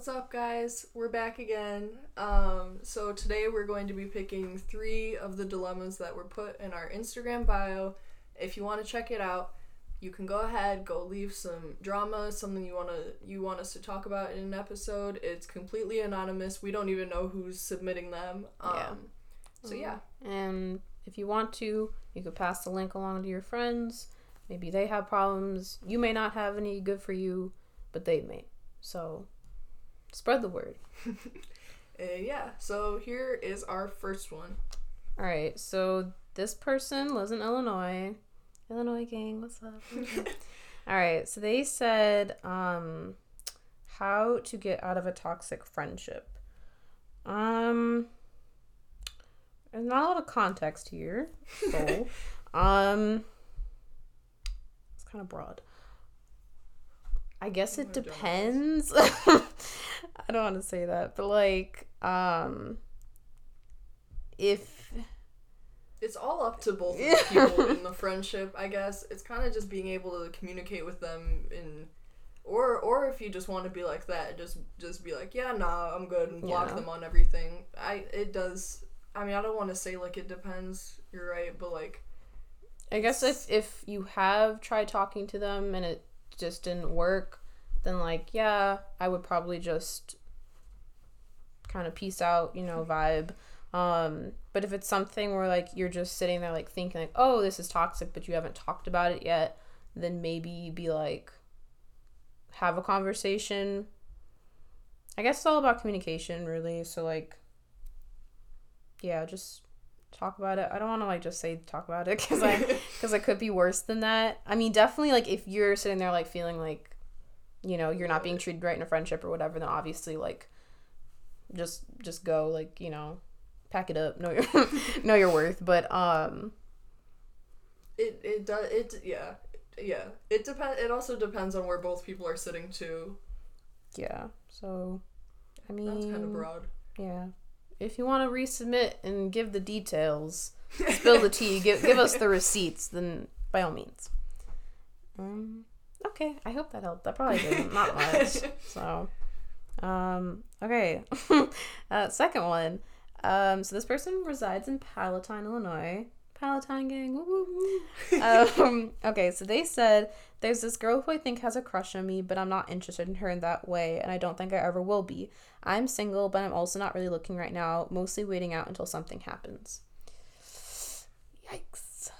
What's up, guys? We're back again. Um, so today we're going to be picking three of the dilemmas that were put in our Instagram bio. If you want to check it out, you can go ahead, go leave some drama, something you wanna you want us to talk about in an episode. It's completely anonymous. We don't even know who's submitting them. Um, Yeah. So yeah, And if you want to, you could pass the link along to your friends. Maybe they have problems. You may not have any good for you, but they may. So spread the word. uh, yeah. So here is our first one. All right. So this person lives in Illinois. Illinois gang, what's up? All right. So they said um how to get out of a toxic friendship. Um there's not a lot of context here. So um it's kind of broad. I guess it depends. I don't want to say that, but like um if It's all up to both of the people in the friendship, I guess. It's kind of just being able to communicate with them in or or if you just want to be like that, just just be like, "Yeah, nah, I'm good." and block Yeah. them on everything. I it does I mean, I don't want to say like it depends. You're right, but like I guess if if you have tried talking to them and it just didn't work, then like yeah, I would probably just kind of peace out, you know, vibe. Um, but if it's something where like you're just sitting there like thinking like, oh, this is toxic, but you haven't talked about it yet, then maybe be like, have a conversation. I guess it's all about communication, really. So like, yeah, just talk about it. I don't want to like just say talk about it because I because it could be worse than that. I mean, definitely like if you're sitting there like feeling like, you know, you're not being treated right in a friendship or whatever, then obviously like, just just go like you know, pack it up, know your know your worth. But um, it it does it yeah. Yeah. It depend it also depends on where both people are sitting too. yeah. So, I mean, That's kind of broad. yeah. If you want to resubmit and give the details, spill the tea, give give us the receipts, then by all means. Um. Okay, I hope that helped. That probably didn't. Not much. So, um, okay. uh, second one. Um, so this person resides in Palatine, Illinois. Palatine gang. Woo, woo, woo. um, okay, so they said there's this girl who I think has a crush on me, but I'm not interested in her in that way, and I don't think I ever will be. I'm single, but I'm also not really looking right now, mostly waiting out until something happens. Yikes.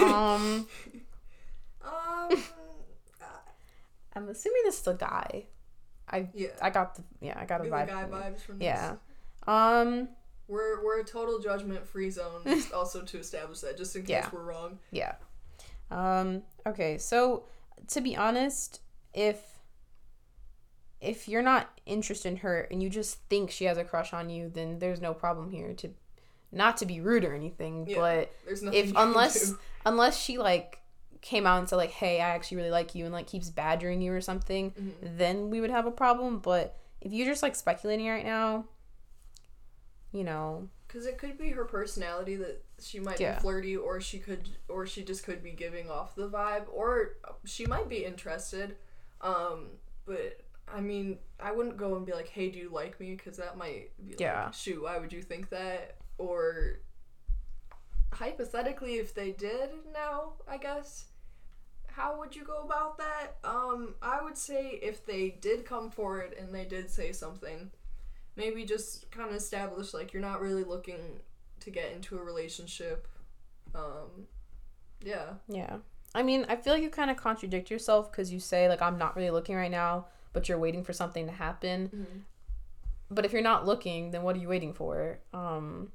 Um, Um I'm assuming this is a guy. I yeah. I got the yeah I got a the vibe. guy from vibes from this. Yeah. Um. We're we're a total judgment free zone. just also to establish that, just in case Yeah. we're wrong. Yeah. Um. Okay. So to be honest, if if you're not interested in her and you just think she has a crush on you, then there's no problem here. To not to be rude or anything, Yeah. but There's nothing. if unless unless she like came out and said like, "Hey, I actually really like you," and like keeps badgering you or something, Mhm. then we would have a problem. But if you're just like speculating right now, you know, Because it could be her personality that she might Yeah. be flirty, or she could, or she just could be giving off the vibe, or she might be interested. Um, but I mean, I wouldn't go and be like, "Hey, do you like me?" Because that might be Yeah. like, "Shoot, why would you think that?" Or hypothetically, if they did, now I guess. How would you go about that? Um, I would say if they did come forward and they did say something, maybe just kind of establish like you're not really looking to get into a relationship. Um, yeah. Yeah. I mean, I feel like you kind of contradict yourself because you say, like, I'm not really looking right now, but you're waiting for something to happen. But if you're not looking, then what are you waiting for? Um,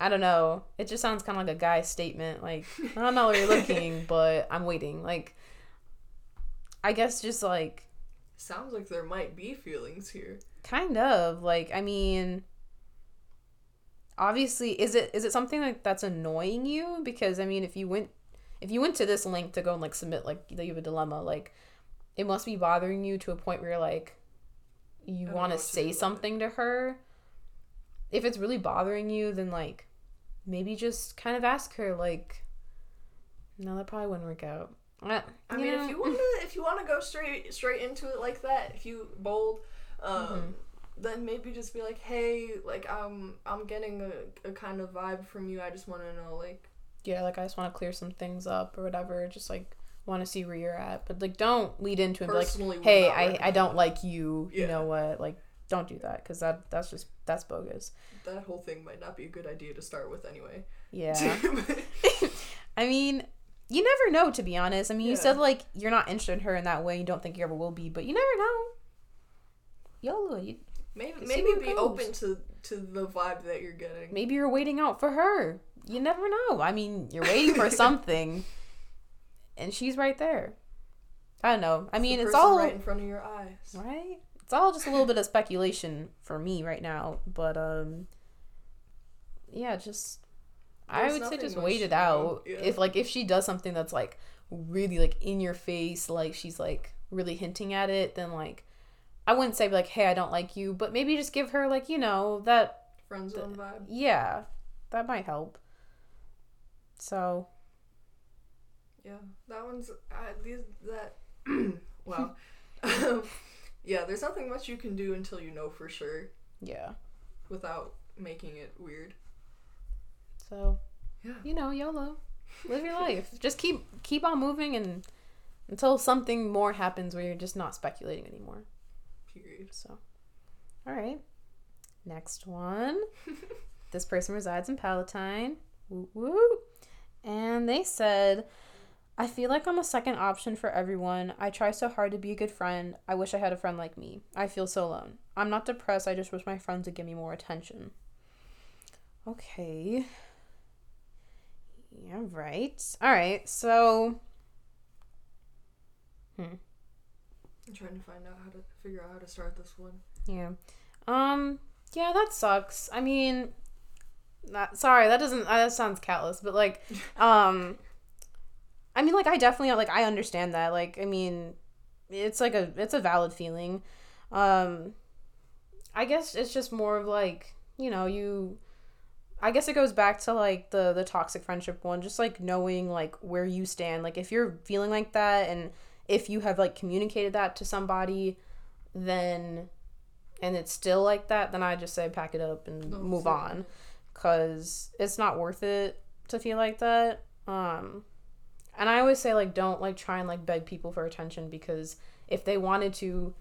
I don't know. It just sounds kind of like a guy statement. Like, I'm not really looking, but I'm waiting. Like, I guess just like, Sounds like there might be feelings here. kind of. Like, I mean, obviously, is it is it something like that's annoying you? Because I mean, if you went if you went to this link to go and like submit like that you have a dilemma, like it must be bothering you to a point where you're like you want to what to do say it. something to her. If it's really bothering you, then like maybe just kind of ask her like no, that probably wouldn't work out. I mean, if you want to, if you want to go straight straight into it like that, if you bold, um, Mhm. then maybe just be like, hey, like I'm I'm getting a, a kind of vibe from you. I just want to know, like, Yeah, like I just want to clear some things up or whatever. Just like want to see where you're at, but like don't lead into it. Like, hey, I I don't like you. You know what? Like, don't do that because that that's just that's bogus. that whole thing might not be a good idea to start with anyway. Yeah. I mean, you never know, to be honest. I mean, you Yeah. said like you're not interested in her in that way. You don't think you ever will be, but you never know. YOLO. You, maybe maybe be goes. open to to the vibe that you're getting. maybe you're waiting out for her. You never know. I mean, you're waiting for something, and she's right there. I don't know. I mean, it's all right in front of your eyes. right. It's all just a little bit of speculation for me right now, but um, yeah, just I would say just wait it out. yeah. If like if she does something that's like really like in your face, like she's like really hinting at it, then like I wouldn't say like, hey, I don't like you, but maybe just give her like you know that Friend zone vibe. yeah, that might help. So Yeah, that one's uh, these that. wow. yeah, there's nothing much you can do until you know for sure yeah, without making it weird. so Yeah. you know, YOLO, live your life. Just keep keep on moving and until something more happens where you're just not speculating anymore. Period. So, all right. Next one. this person resides in Palatine. Woo woo. And they said, I feel like I'm a second option for everyone. I try so hard to be a good friend. I wish I had a friend like me. I feel so alone. I'm not depressed. I just wish my friends would give me more attention. Okay. Yeah, right. All right. So, Hmm. I'm trying to find out how to figure out how to start this one. Yeah. Um. Yeah, that sucks. I mean, not sorry. That doesn't. That sounds callous, but like, um, I mean, like, I definitely like. I understand that. Like, I mean, it's like a it's a valid feeling. Um, I guess it's just more of like you know you. I guess it goes back to like the the toxic friendship one, just like knowing like where you stand. Like if you're feeling like that, and if you have like communicated that to somebody, then and it's still like that, then I just say pack it up and No, move same. on, cause it's not worth it to feel like that. Um, and I always say like don't like try and like beg people for attention because if they wanted to,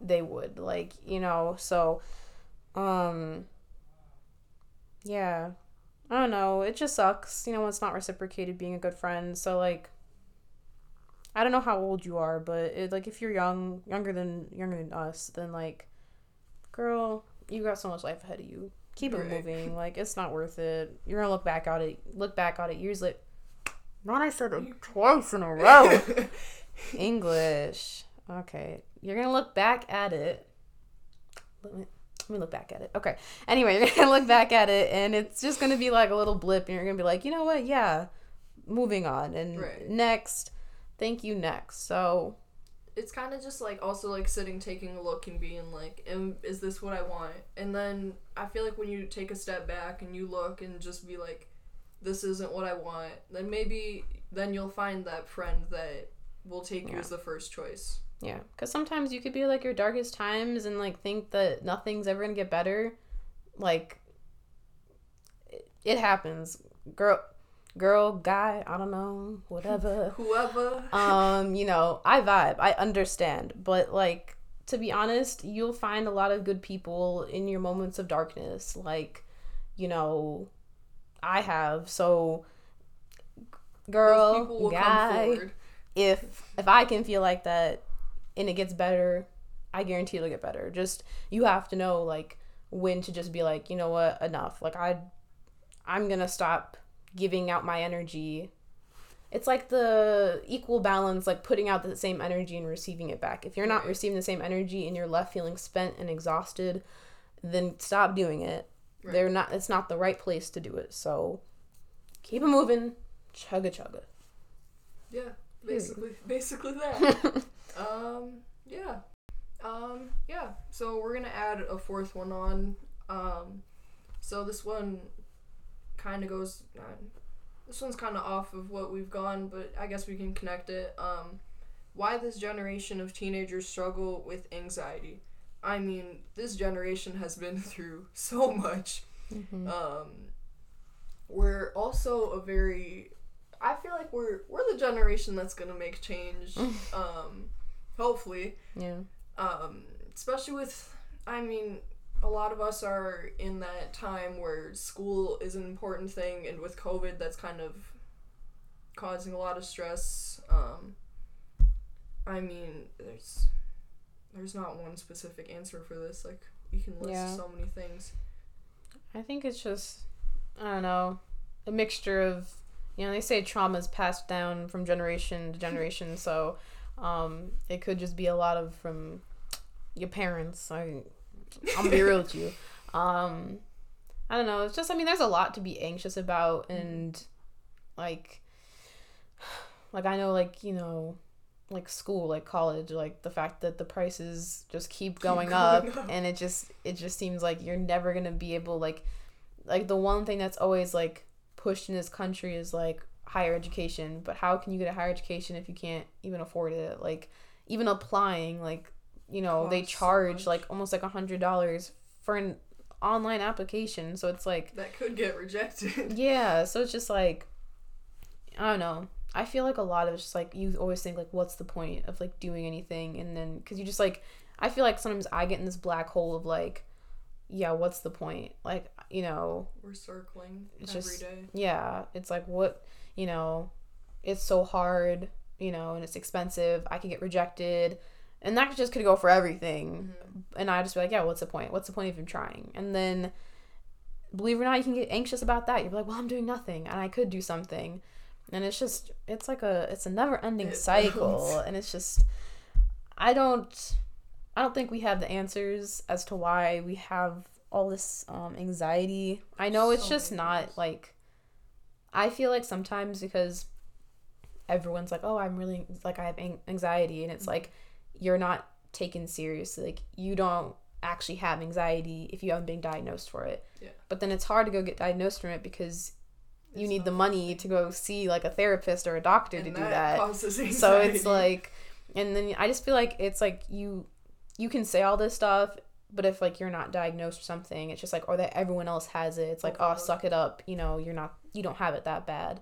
they would like you know. So, um, yeah, I don't know. It just sucks, you know, when it's not reciprocated being a good friend. So like. I don't know how old you are, but it, like if you're young, younger than younger than us, then like, girl, you got so much life ahead of you. Keep it Right. moving. Like it's not worth it. You're gonna look back at it. Look back at it years later. Not I said it twice in a row. English. Okay, you're gonna look back at it. Let me, let me look back at it. Okay. Anyway, you're gonna look back at it, and it's just gonna be like a little blip, and you're gonna be like, you know what? Yeah, moving on, and Right. next. Thank you. Next. So it's kind of just like also like sitting taking a look and being like Am, is this what i want and then i feel like when you take a step back and you look and just be like this isn't what i want then maybe then you'll find that friend that will take you as the first choice Yeah, because sometimes you could be like your darkest times and like think that nothing's ever gonna get better. Like, it, it happens, girl, girl, guy, I don't know, whatever. whoever um, you know, I vibe, I understand, but like to be honest, you'll find a lot of good people in your moments of darkness. Like, you know, I have. So, girl, people will come guy forward if if I can feel like that and it gets better, I guarantee it'll get better. Just you have to know like when to just be like, you know what, enough. Like I I'm to stop giving out my energy. It's like the equal balance like putting out the same energy and receiving it back. If you're not receiving the same energy and you're left feeling spent and exhausted, then stop doing it. Right. They're not it's not the right place to do it. So keep it moving. Chugga chugga. yeah basically basically that Um, yeah. Um, yeah. So we're gonna add a fourth one on. Um, so this one kind of goes. Uh, this one's kind of off of what we've gone, but I guess we can connect it. Um, why this generation of teenagers struggle with anxiety. I mean, this generation has been through so much. Mm-hmm. Um, we're also a very. I feel like we're we're the generation that's gonna make change. um, hopefully, Yeah. um, especially with. I mean, a lot of us are in that time where school is an important thing, and with COVID, that's kind of causing a lot of stress. Um, I mean, there's there's not one specific answer for this. Like we can list Yeah. so many things. I think it's just I don't know a mixture of you know they say trauma is passed down from generation to generation, so um, it could just be a lot of from your parents. I I'm gonna be real with you. Um, I don't know. It's just I mean there's a lot to be anxious about and like like I know like you know like school like college like the fact that the prices just keep going, going up, up. and it just it just seems like you're never gonna be able like like the one thing that's always like pushed in this country is like higher education. But how can you get a higher education if you can't even afford it? Like even applying like you know they Costs so charge like almost like a hundred dollars for an online application. So it's like That could get rejected. yeah so it's just like i don't know i feel like a lot of it's just like you always think like what's the point of like doing anything? And then because you just like i feel like sometimes i get in this black hole of like yeah what's the point? Like you know We're circling It's just- day. yeah it's like what you know it's so hard you know and it's expensive. I could get rejected. And that just could go for everything. Mhm. and i just be like yeah what's the point? What's the point of even trying? And then believe it or not you can get anxious about that. You're like well i'm doing nothing and i could do something and it's just it's like a it's a never ending cycle and it's just i don't i don't think we have the answers as to why we have all this um, anxiety i know it's So just not things. like i feel like sometimes because everyone's like oh i'm really like i have anxiety and it's Mm-hmm. like you're not taken seriously like you don't actually have anxiety if you haven't been diagnosed for it Yeah. but then it's hard to go get diagnosed from it because you It's need the money to go see like a therapist or a doctor and to do that so it's like and then i just feel like it's like you you can say all this stuff but if like you're not diagnosed or something it's just like or that everyone else has it it's like oh Overlook. suck it up you know you're not you don't have it that bad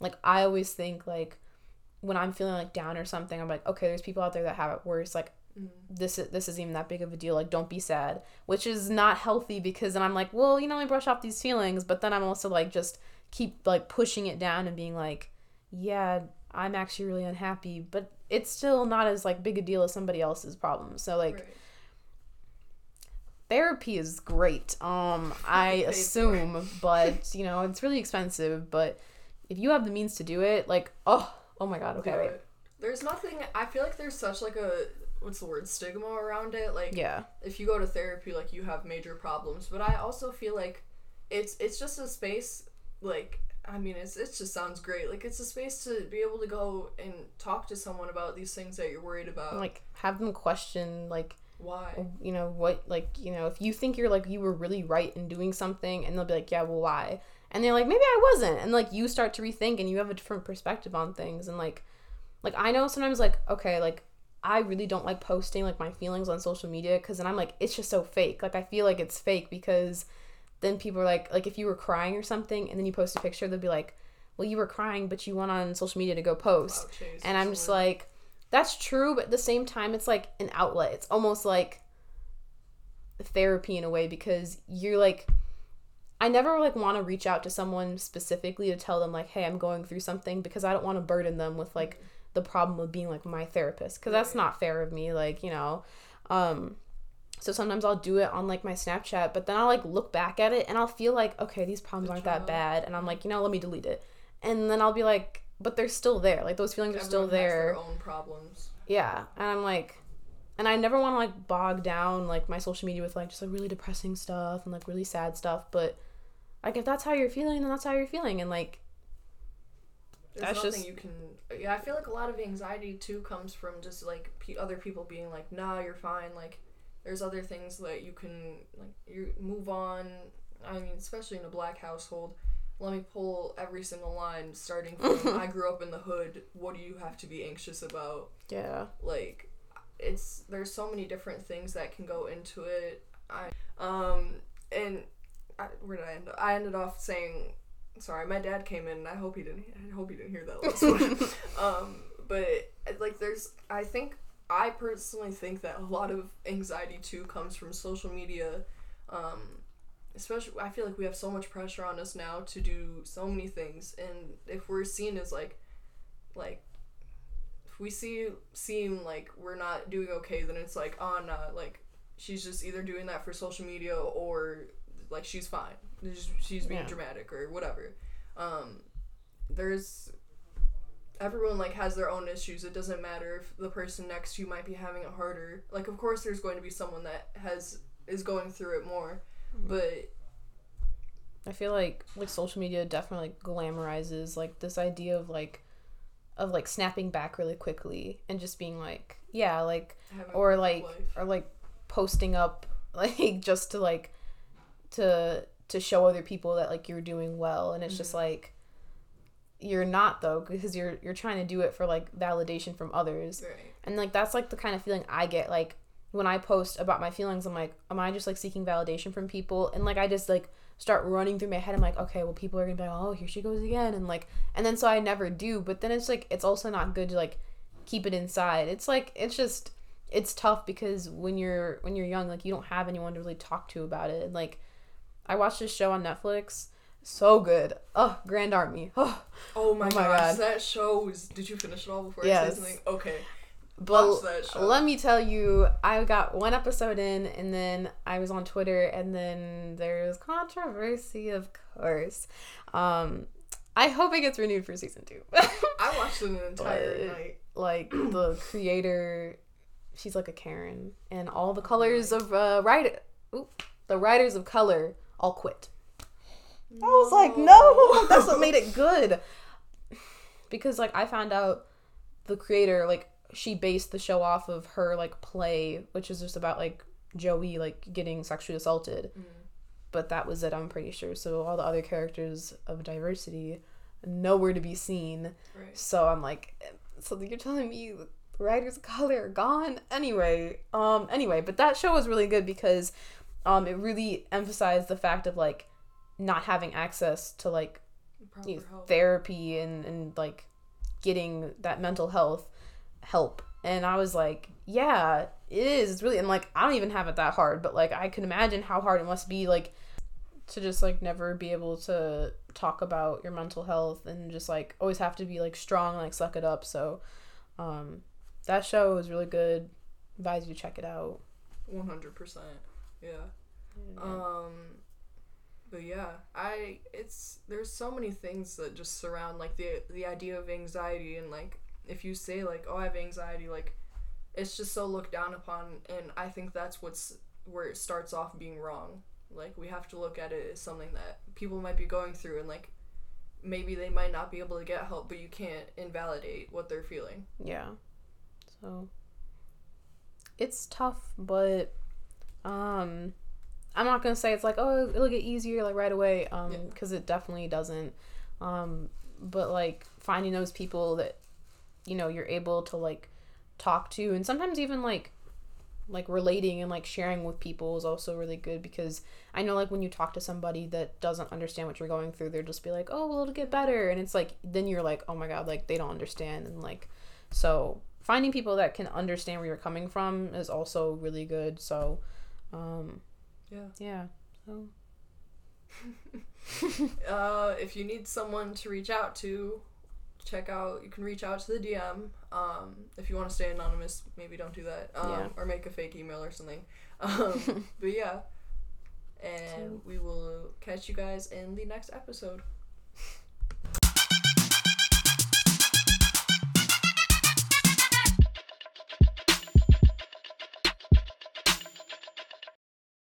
like i always think like when i'm feeling like down or something i'm like okay there's people out there that have it worse like Mhm. this is this isn't even that big of a deal like don't be sad which is not healthy because then i'm like well you know i brush off these feelings but then i'm also like just keep like pushing it down and being like yeah i'm actually really unhappy but it's still not as like big a deal as somebody else's problem so like Right. therapy is great um i Paid for it. assume but you know it's really expensive but if you have the means to do it like oh oh my god okay wait. There's nothing. I feel like there's such like a what's the word stigma around it. Like yeah if you go to therapy, like you have major problems. But I also feel like it's it's just a space. Like I mean, it's it just sounds great. Like it's a space to be able to go and talk to someone about these things that you're worried about. like have them question like Why? you know what like you know if you think you're like you were really right in doing something and they'll be like yeah well why and they're like maybe i wasn't and like you start to rethink and you have a different perspective on things and like like i know sometimes like okay like i really don't like posting like my feelings on social media because then i'm like it's just so fake like i feel like it's fake because then people are like like if you were crying or something and then you post a picture they'll be like well you were crying but you went on social media to go post Clout chase and I'm just like, that's true, but at the same time, it's like an outlet. It's almost like therapy in a way because you're like, I never like want to reach out to someone specifically to tell them like, hey, I'm going through something because I don't want to burden them with like the problem of being like my therapist because that's not fair of me. Like you know, um, so sometimes I'll do it on like my Snapchat, but then I'll like look back at it and I'll feel like, okay, these problems aren't that bad, and I'm like, you know, let me delete it, and then I'll be like, but they're still there. Like those feelings are still Everyone there. Own problems. Yeah, and I'm like, and I never want to like bog down like my social media with like just like really depressing stuff and like really sad stuff, but like if that's how you're feeling, then that's how you're feeling, and like There's That's nothing just- you can. Yeah, I feel like a lot of anxiety too comes from just like pe- other people being like, "Nah, you're fine." Like, there's other things that you can like you move on. I mean, especially in a black household. Let me pull every single line, starting from "I grew up in the hood. What do you have to be anxious about?" yeah, Like, it's there's so many different things that can go into it. I um and I, where did I end? Up? I ended off saying, sorry, my dad came in. and I hope he didn't. I hope he didn't hear that last one. Um, but like, there's. I think I personally think that a lot of anxiety too comes from social media. Um, especially, I feel like we have so much pressure on us now to do so many things, and if we're seen as like, like if we see seem like we're not doing okay, then it's like, oh nah, like she's just either doing that for social media or like she's fine. She's, she's being Yeah. dramatic or whatever. Um, there's everyone like has their own issues. It doesn't matter if the person next to you might be having it harder. Like of course there's going to be someone that has is going through it more, but I feel like like social media definitely like, glamorizes like this idea of like of like snapping back really quickly and just being like yeah like having or like life. or like posting up like just to like to to show other people that like you're doing well and it's just Mhm. like you're not though because you're you're trying to do it for like validation from others. Right. and like that's like the kind of feeling I get like when I post about my feelings I'm like am I just like seeking validation from people? And like I just like start running through my head. I'm like okay well people are going to be like oh here she goes again and like and then so I never do. But then it's like it's also not good to like keep it inside. It's like it's just it's tough because when you're when you're young like you don't have anyone to really talk to about it. And like I watched this show on Netflix so good oh Grand Army oh Oh my, Oh my gosh, God. that show was. Did you finish it all before I Yes. say something? Okay, But watch that show. let me tell you, I got one episode in, and then I was on Twitter, and then there's controversy, of course. Um, I hope it gets renewed for season two. I watched it an entire But- night. like the creator, she's like a Karen, and all the colors of uh, writer, oop, the writers of color all quit. I was like, no, that's what made it good. Because like I found out the creator like she based the show off of her like play, which is just about like Joey like getting sexually assaulted. Mm. But that was it, I'm pretty sure. So all the other characters of diversity nowhere to be seen. Right. So I'm like, so you're telling me the writers of color are gone? Anyway, um, anyway, but that show was really good because, um, it really emphasized the fact of like not having access to like you know, therapy and and like getting that mental health help. And I was like, yeah, it is. It's really and like I don't even have it that hard, but like I can imagine how hard it must be like to just like never be able to talk about your mental health and just like always have to be like strong like suck it up. So um that show was really good. Advise you to check it out. One hundred percent. Yeah. Um. But yeah, I it's there's so many things that just surround like the the idea of anxiety and like if you say like oh I have anxiety like it's just so looked down upon and I think that's what's where it starts off being wrong. Like we have to look at it as something that people might be going through and like maybe they might not be able to get help but you can't invalidate what they're feeling. Yeah. So it's tough, but um I'm not going to say it's like, oh, it'll get easier like right away um Yeah. it definitely doesn't. Um but like finding those people that you know, you're able to like talk to and sometimes even like like relating and like sharing with people is also really good because I know like when you talk to somebody that doesn't understand what you're going through, they'll just be like, "Oh, well, it'll get better," and it's like then you're like, "Oh my god, like they don't understand," and like so finding people that can understand where you're coming from is also really good. So, um, Yeah. yeah. So uh, if you need someone to reach out to, check out. You can reach out to the DM. Um, if you want to stay anonymous, maybe don't do that. Um, Yeah. Or make a fake email or something. Um, but yeah. And we will catch you guys in the next episode.